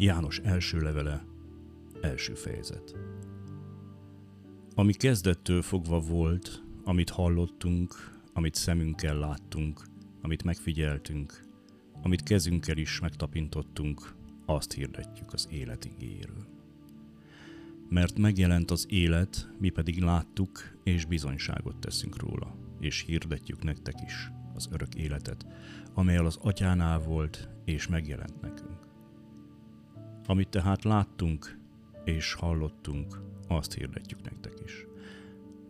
János első levele, első fejezet. Ami kezdettől fogva volt, amit hallottunk, amit szemünkkel láttunk, amit megfigyeltünk, amit kezünkkel is megtapintottunk, azt hirdetjük az élet igéről. Mert megjelent az élet, mi pedig láttuk, és bizonyságot teszünk róla, és hirdetjük nektek is az örök életet, amelyel az atyánál volt, és megjelent nekünk. Amit tehát láttunk és hallottunk, azt hirdetjük nektek is,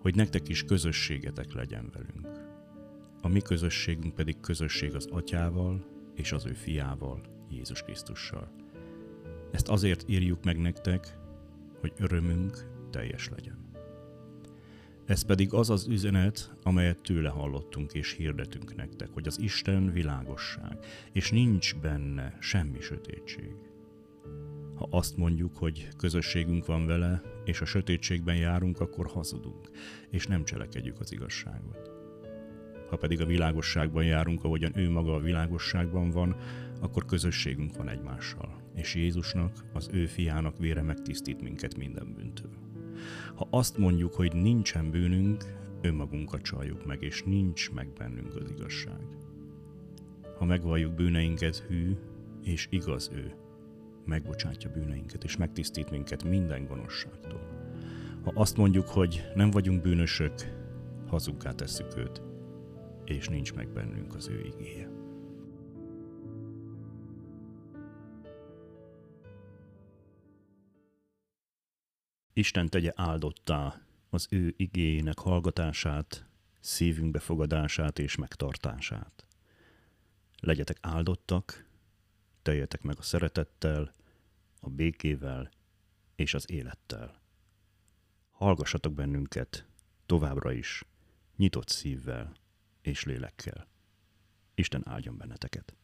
hogy nektek is közösségetek legyen velünk. A mi közösségünk pedig közösség az atyával és az ő fiával, Jézus Krisztussal. Ezt azért írjuk meg nektek, hogy örömünk teljes legyen. Ez pedig az az üzenet, amelyet tőle hallottunk és hirdetünk nektek, hogy az Isten világosság, és nincs benne semmi sötétség. Ha azt mondjuk, hogy közösségünk van vele, és a sötétségben járunk, akkor hazudunk, és nem cselekedjük az igazságot. Ha pedig a világosságban járunk, ahogyan ő maga a világosságban van, akkor közösségünk van egymással, és Jézusnak, az ő fiának vére megtisztít minket minden bűntől. Ha azt mondjuk, hogy nincsen bűnünk, önmagunkat csaljuk meg, és nincs meg bennünk az igazság. Ha megvalljuk bűneinket, hű és igaz ő, megbocsátja bűneinket, és megtisztít minket minden gonoszságtól. Ha azt mondjuk, hogy nem vagyunk bűnösök, hazugká tesszük őt, és nincs meg bennünk az ő igéje. Isten tegye áldottá az ő igéjének hallgatását, szívünk befogadását és megtartását. Legyetek áldottak, teljetek meg a szeretettel, a békével és az élettel. Hallgassatok bennünket továbbra is, nyitott szívvel és lélekkel. Isten áldjon benneteket!